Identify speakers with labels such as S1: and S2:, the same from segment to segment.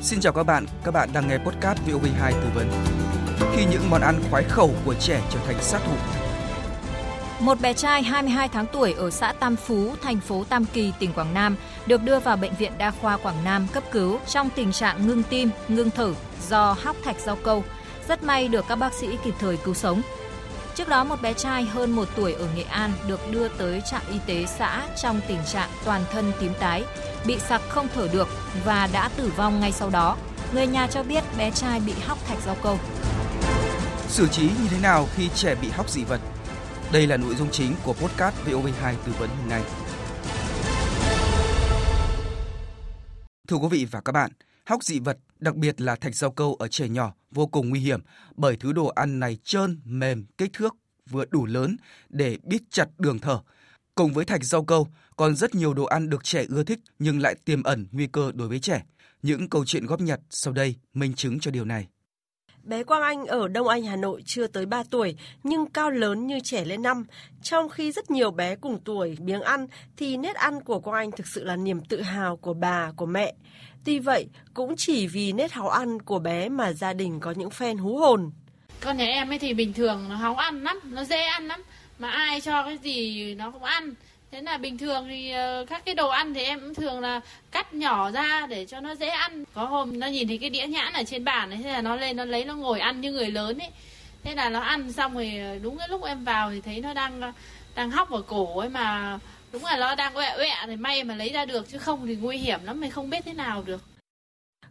S1: Xin chào các bạn, các bạn đang nghe podcast VOV2 tư vấn. Khi những món ăn khoái khẩu của trẻ trở thành sát thủ.
S2: Một bé trai 22 tháng tuổi ở xã Tam Phú, thành phố Tam Kỳ, tỉnh Quảng Nam được đưa vào bệnh viện đa khoa Quảng Nam cấp cứu trong tình trạng ngưng tim, ngưng thở do hóc thạch rau câu. Rất may được các bác sĩ kịp thời cứu sống. Trước đó, một bé trai hơn 1 tuổi ở Nghệ An được đưa tới trạm y tế xã trong tình trạng toàn thân tím tái, bị sặc không thở được và đã tử vong ngay sau đó. Người nhà cho biết bé trai bị hóc thạch rau câu.
S1: Xử trí như thế nào khi trẻ bị hóc dị vật? Đây là nội dung chính của podcast VOV2 tư vấn hôm nay. Thưa quý vị và các bạn, hóc dị vật, đặc biệt là thạch rau câu ở trẻ nhỏ vô cùng nguy hiểm bởi thứ đồ ăn này trơn, mềm, kích thước vừa đủ lớn để bít chặt đường thở. Cùng với thạch rau câu, còn rất nhiều đồ ăn được trẻ ưa thích nhưng lại tiềm ẩn nguy cơ đối với trẻ. Những câu chuyện góp nhặt sau đây minh chứng cho điều này.
S3: Bé Quang Anh ở Đông Anh, Hà Nội chưa tới 3 tuổi nhưng cao lớn như trẻ lên năm. Trong khi rất nhiều bé cùng tuổi biếng ăn thì nét ăn của Quang Anh thực sự là niềm tự hào của bà, của mẹ. Tuy vậy, cũng chỉ vì nét háo ăn của bé mà gia đình có những phen hú hồn.
S4: Con nhà em ấy thì bình thường nó háo ăn lắm, nó dễ ăn lắm. Mà ai cho cái gì nó cũng ăn thế là bình thường thì ờ, các cái đồ ăn thì em cũng thường là cắt nhỏ ra để cho nó dễ ăn. Có hôm nó nhìn thấy cái đĩa nhãn ở trên bàn ấy, thế là nó lên, nó lấy nó ngồi ăn như người lớn ấy. Thế là nó ăn xong rồi ờ, đúng cái lúc em vào thì thấy nó đang ờ, đang hóc vào cổ ấy mà đúng là nó đang uẹ uẹ thì may mà lấy ra được, chứ không thì nguy hiểm lắm, mình không biết thế nào được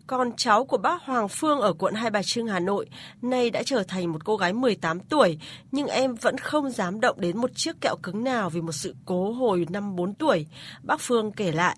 S3: con cháu của bác Hoàng Phương ở quận Hai Bà Trưng, Hà Nội, nay đã trở thành một cô gái 18 tuổi, nhưng em vẫn không dám động đến một chiếc kẹo cứng nào vì một sự cố hồi năm 4 tuổi. Bác Phương kể lại.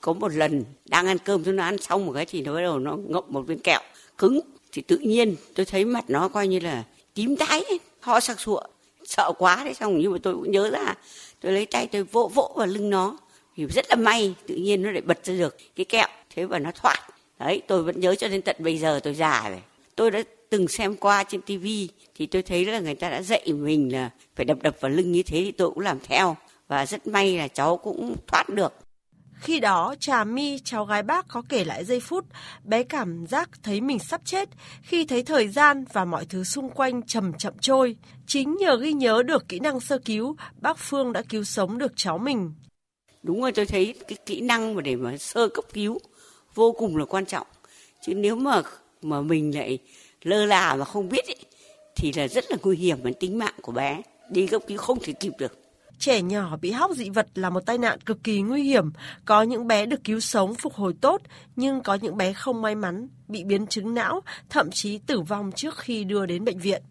S5: Có một lần đang ăn cơm tôi nó ăn xong một cái thì nó bắt đầu nó ngậm một viên kẹo cứng. Thì tự nhiên tôi thấy mặt nó coi như là tím tái ho sặc sụa sợ quá đấy. Xong nhưng mà tôi cũng nhớ ra tôi lấy tay tôi vỗ vỗ vào lưng nó. Thì rất là may tự nhiên nó lại bật ra được cái kẹo. Thế và nó thoát đấy tôi vẫn nhớ cho đến tận bây giờ tôi già rồi tôi đã từng xem qua trên tivi thì tôi thấy là người ta đã dạy mình là phải đập đập vào lưng như thế thì tôi cũng làm theo và rất may là cháu cũng thoát được
S3: khi đó, Trà My, cháu gái bác có kể lại giây phút bé cảm giác thấy mình sắp chết khi thấy thời gian và mọi thứ xung quanh chậm chậm trôi. Chính nhờ ghi nhớ được kỹ năng sơ cứu, bác Phương đã cứu sống được cháu mình.
S5: Đúng rồi, tôi thấy cái kỹ năng mà để mà sơ cấp cứu vô cùng là quan trọng. Chứ nếu mà mà mình lại lơ là mà không biết ấy, thì là rất là nguy hiểm đến tính mạng của bé. Đi cấp cứu không thể kịp được.
S3: Trẻ nhỏ bị hóc dị vật là một tai nạn cực kỳ nguy hiểm. Có những bé được cứu sống phục hồi tốt, nhưng có những bé không may mắn, bị biến chứng não, thậm chí tử vong trước khi đưa đến bệnh viện.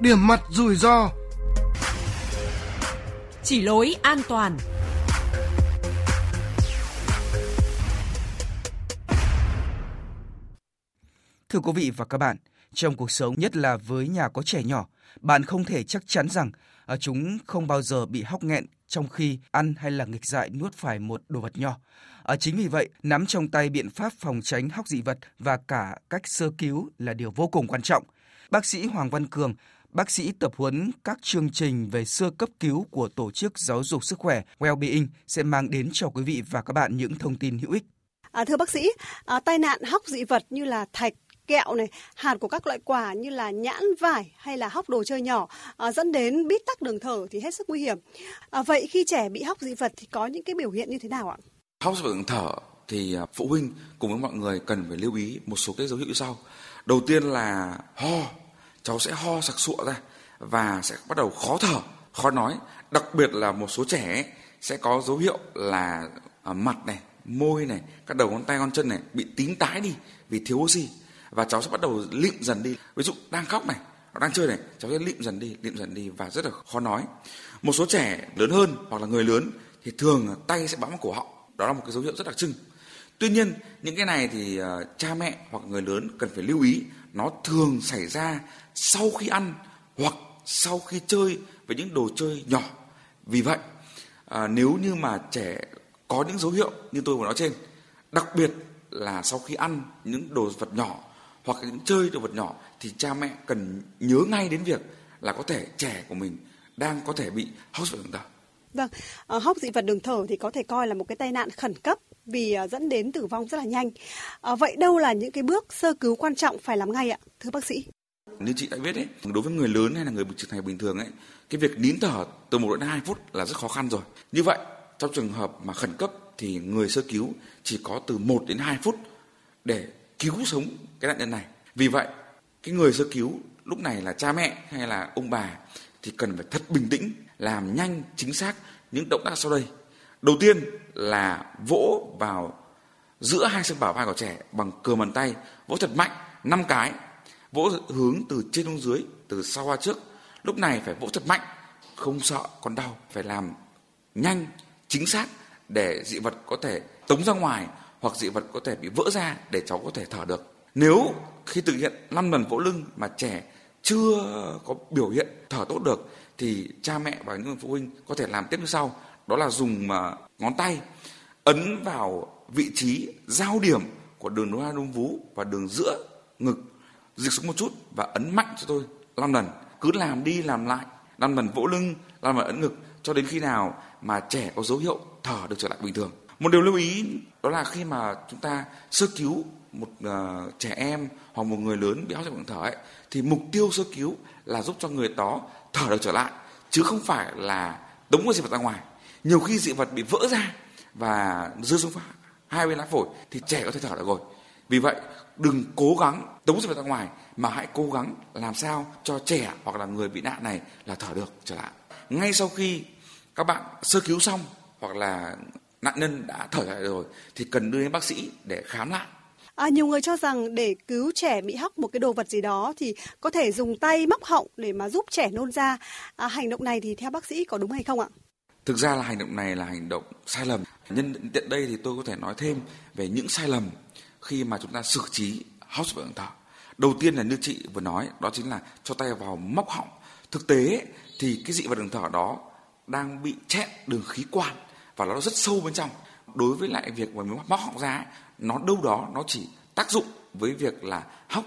S6: Điểm mặt rủi ro.
S7: Chỉ lối an toàn
S1: Thưa quý vị và các bạn, trong cuộc sống nhất là với nhà có trẻ nhỏ, bạn không thể chắc chắn rằng à, chúng không bao giờ bị hóc nghẹn trong khi ăn hay là nghịch dại nuốt phải một đồ vật nhỏ. À, chính vì vậy, nắm trong tay biện pháp phòng tránh hóc dị vật và cả cách sơ cứu là điều vô cùng quan trọng. Bác sĩ Hoàng Văn Cường, bác sĩ tập huấn các chương trình về sơ cấp cứu của Tổ chức Giáo dục Sức khỏe Wellbeing sẽ mang đến cho quý vị và các bạn những thông tin hữu ích.
S8: À, thưa bác sĩ, à, tai nạn hóc dị vật như là thạch, kẹo này, hạt của các loại quả như là nhãn, vải hay là hóc đồ chơi nhỏ à, dẫn đến bít tắc đường thở thì hết sức nguy hiểm. À, vậy khi trẻ bị hóc dị vật thì có những cái biểu hiện như thế nào ạ?
S9: Hóc dị vật đường thở thì à, phụ huynh cùng với mọi người cần phải lưu ý một số cái dấu hiệu như sau. Đầu tiên là ho, cháu sẽ ho sặc sụa ra và sẽ bắt đầu khó thở, khó nói. Đặc biệt là một số trẻ sẽ có dấu hiệu là à, mặt này, môi này, các đầu ngón tay ngón chân này bị tím tái đi vì thiếu oxy và cháu sẽ bắt đầu lịm dần đi. Ví dụ đang khóc này đang chơi này cháu sẽ lịm dần đi lịm dần đi và rất là khó nói. Một số trẻ lớn hơn hoặc là người lớn thì thường tay sẽ bám vào cổ họng đó là một cái dấu hiệu rất đặc trưng. Tuy nhiên những cái này thì ờ, cha mẹ hoặc người lớn cần phải lưu ý. Nó thường xảy ra sau khi ăn hoặc sau khi chơi với những đồ chơi nhỏ. Vì vậy à, nếu như mà trẻ có những dấu hiệu như tôi vừa nói trên đặc biệt là sau khi ăn những đồ vật nhỏ hoặc những chơi đồ vật nhỏ thì cha mẹ cần nhớ ngay đến việc là có thể trẻ của mình đang có thể bị hóc dị vật đường thở.
S8: Vâng, uh, hóc dị vật đường thở thì có thể coi là một cái tai nạn khẩn cấp vì uh, dẫn đến tử vong rất là nhanh. Uh, vậy đâu là những cái bước sơ cứu quan trọng phải làm ngay ạ, thưa bác sĩ?
S9: Như chị đã biết đấy, đối với người lớn hay là người trưởng thành bình thường ấy, cái việc nín thở từ 1 đến 2 phút là rất khó khăn rồi. Như vậy, trong trường hợp mà khẩn cấp thì người sơ cứu chỉ có từ 1 đến 2 phút để cứu sống cái nạn nhân này. Vì vậy, cái người sơ cứu lúc này là cha mẹ hay là ông bà thì cần phải thật bình tĩnh, làm nhanh, chính xác những động tác sau đây. Đầu tiên là vỗ vào giữa hai xương bảo vai của trẻ bằng cờ bàn tay, vỗ thật mạnh 5 cái, vỗ hướng từ trên xuống dưới, từ sau qua trước. Lúc này phải vỗ thật mạnh, không sợ còn đau, phải làm nhanh, chính xác để dị vật có thể tống ra ngoài hoặc dị vật có thể bị vỡ ra để cháu có thể thở được. Nếu khi thực hiện 5 lần vỗ lưng mà trẻ chưa có biểu hiện thở tốt được, thì cha mẹ và những phụ huynh có thể làm tiếp như sau. Đó là dùng mà ngón tay ấn vào vị trí giao điểm của đường nối đông vú và đường giữa ngực, dịch xuống một chút và ấn mạnh cho tôi 5 lần. Cứ làm đi làm lại 5 lần vỗ lưng 5 lần ấn ngực cho đến khi nào mà trẻ có dấu hiệu thở được trở lại bình thường một điều lưu ý đó là khi mà chúng ta sơ cứu một uh, trẻ em hoặc một người lớn bị hóc ra vật thở ấy thì mục tiêu sơ cứu là giúp cho người đó thở được trở lại chứ không phải là tống cái dị vật ra ngoài. Nhiều khi dị vật bị vỡ ra và rơi xuống hai bên lá phổi thì trẻ có thể thở được rồi. Vì vậy đừng cố gắng tống dị vật ra ngoài mà hãy cố gắng làm sao cho trẻ hoặc là người bị nạn này là thở được trở lại. Ngay sau khi các bạn sơ cứu xong hoặc là nạn nhân đã thở lại rồi thì cần đưa đến bác sĩ để khám lại
S8: À, nhiều người cho rằng để cứu trẻ bị hóc một cái đồ vật gì đó thì có thể dùng tay móc họng để mà giúp trẻ nôn ra. À, hành động này thì theo bác sĩ có đúng hay không ạ?
S9: Thực ra là hành động này là hành động sai lầm. Nhân tiện đây thì tôi có thể nói thêm về những sai lầm khi mà chúng ta xử trí hóc vật đường thở. Đầu tiên là như chị vừa nói, đó chính là cho tay vào móc họng. Thực tế thì cái dị vật đường thở đó đang bị chẹn đường khí quản và nó rất sâu bên trong. Đối với lại việc mà mình móc họng ra, nó đâu đó nó chỉ tác dụng với việc là hóc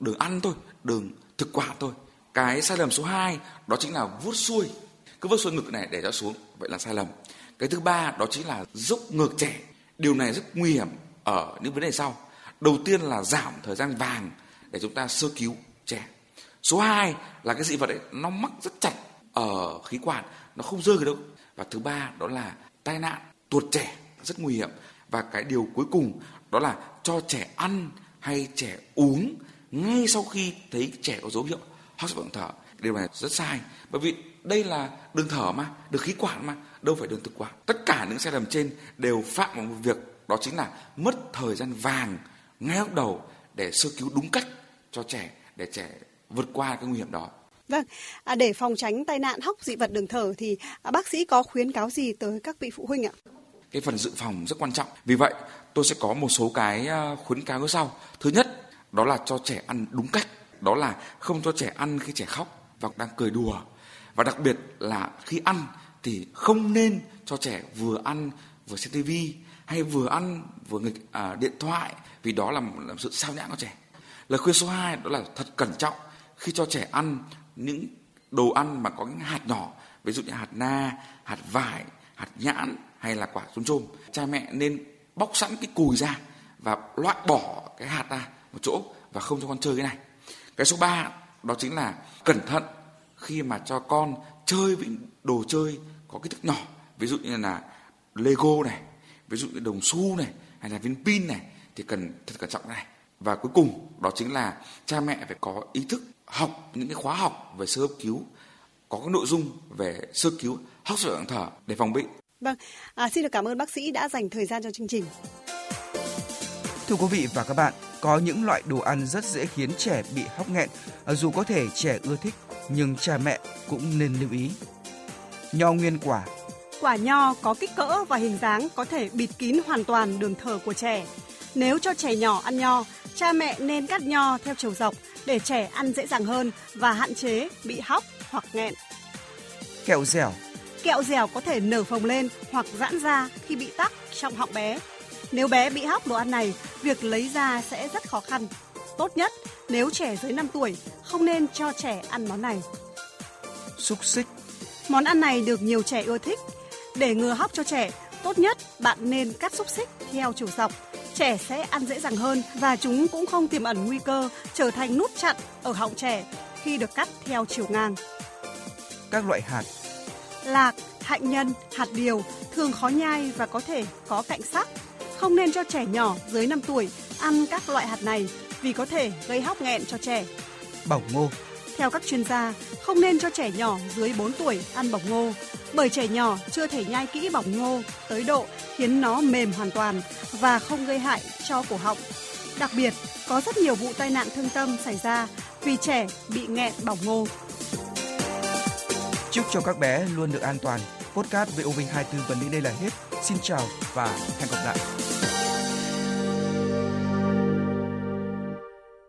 S9: đường ăn thôi, đường thực quản thôi. Cái sai lầm số 2 đó chính là vuốt xuôi. Cứ vuốt xuôi ngực này để cho xuống, vậy là sai lầm. Cái thứ ba đó chính là dốc ngược trẻ. Điều này rất nguy hiểm ở những vấn đề sau. Đầu tiên là giảm thời gian vàng để chúng ta sơ cứu trẻ. Số 2 là cái dị vật ấy nó mắc rất chặt ở khí quản, nó không rơi được đâu. Và thứ ba đó là tai nạn, tuột trẻ, rất nguy hiểm. Và cái điều cuối cùng đó là cho trẻ ăn hay trẻ uống ngay sau khi thấy trẻ có dấu hiệu ho dị thở. Điều này rất sai, bởi vì đây là đường thở mà, đường khí quản mà, đâu phải đường thực quản. Tất cả những sai lầm trên đều phạm vào một việc, đó chính là mất thời gian vàng ngay lúc đầu để sơ cứu đúng cách cho trẻ, để trẻ vượt qua cái nguy hiểm đó.
S8: Vâng, à, để phòng tránh tai nạn hóc dị vật đường thở thì à, bác sĩ có khuyến cáo gì tới các vị phụ huynh ạ?
S9: cái phần dự phòng rất quan trọng. Vì vậy, tôi sẽ có một số cái à, khuyến cáo như sau. Thứ nhất, đó là cho trẻ ăn đúng cách. Đó là không cho trẻ ăn khi trẻ khóc và đang cười đùa. Và đặc biệt là khi ăn thì không nên cho trẻ vừa ăn vừa xem tivi hay vừa ăn vừa nghịch à, điện thoại vì đó là, là sự sao nhãng của trẻ. Lời khuyên số 2 đó là thật cẩn trọng khi cho trẻ ăn những đồ ăn mà có những hạt nhỏ, ví dụ như hạt na, hạt vải, hạt nhãn hay là quả chôm chôm. Cha mẹ nên bóc sẵn cái cùi ra và loại bỏ cái hạt ra một chỗ và không cho con chơi cái này. Cái số 3 đó chính là cẩn thận khi mà cho con chơi với đồ chơi có kích thước nhỏ ví dụ như là lego này ví dụ như đồng xu này hay là viên pin này thì cần thật cẩn trọng này. Và cuối cùng đó chính là cha mẹ phải có ý thức học những cái khóa học về sơ cấp cứu có cái nội dung về sơ cứu hóc vật thở để phòng bệnh
S8: Vâng, à, xin được cảm ơn bác sĩ đã dành thời gian cho chương trình.
S1: Thưa quý vị và các bạn, có những loại đồ ăn rất dễ khiến trẻ bị hóc nghẹn, dù có thể trẻ ưa thích nhưng cha mẹ cũng nên lưu ý. Nho nguyên quả
S8: Quả nho có kích cỡ và hình dáng có thể bịt kín hoàn toàn đường thở của trẻ. Nếu cho trẻ nhỏ ăn nho, cha mẹ nên cắt nho theo chiều dọc để trẻ ăn dễ dàng hơn và hạn chế bị hóc hoặc nghẹn.
S1: Kẹo dẻo
S8: Kẹo dẻo có thể nở phồng lên hoặc giãn ra khi bị tắc trong họng bé. Nếu bé bị hóc đồ ăn này, việc lấy ra sẽ rất khó khăn. Tốt nhất, nếu trẻ dưới 5 tuổi, không nên cho trẻ ăn món này.
S1: xúc xích.
S8: Món ăn này được nhiều trẻ ưa thích. Để ngừa hóc cho trẻ, tốt nhất bạn nên cắt xúc xích theo chiều dọc. Trẻ sẽ ăn dễ dàng hơn và chúng cũng không tiềm ẩn nguy cơ trở thành nút chặn ở họng trẻ khi được cắt theo chiều ngang.
S1: Các loại hạt
S8: Lạc, hạnh nhân, hạt điều thường khó nhai và có thể có cạnh sắc. Không nên cho trẻ nhỏ dưới 5 tuổi ăn các loại hạt này vì có thể gây hóc nghẹn cho trẻ.
S1: Bỏng ngô
S8: Theo các chuyên gia, không nên cho trẻ nhỏ dưới 4 tuổi ăn bỏng ngô bởi trẻ nhỏ chưa thể nhai kỹ bỏng ngô tới độ khiến nó mềm hoàn toàn và không gây hại cho cổ họng. Đặc biệt, có rất nhiều vụ tai nạn thương tâm xảy ra vì trẻ bị nghẹn bỏng ngô.
S1: Chúc cho các bé luôn được an toàn. Podcast VOV24 tuần đến đây là hết. Xin chào và hẹn gặp lại.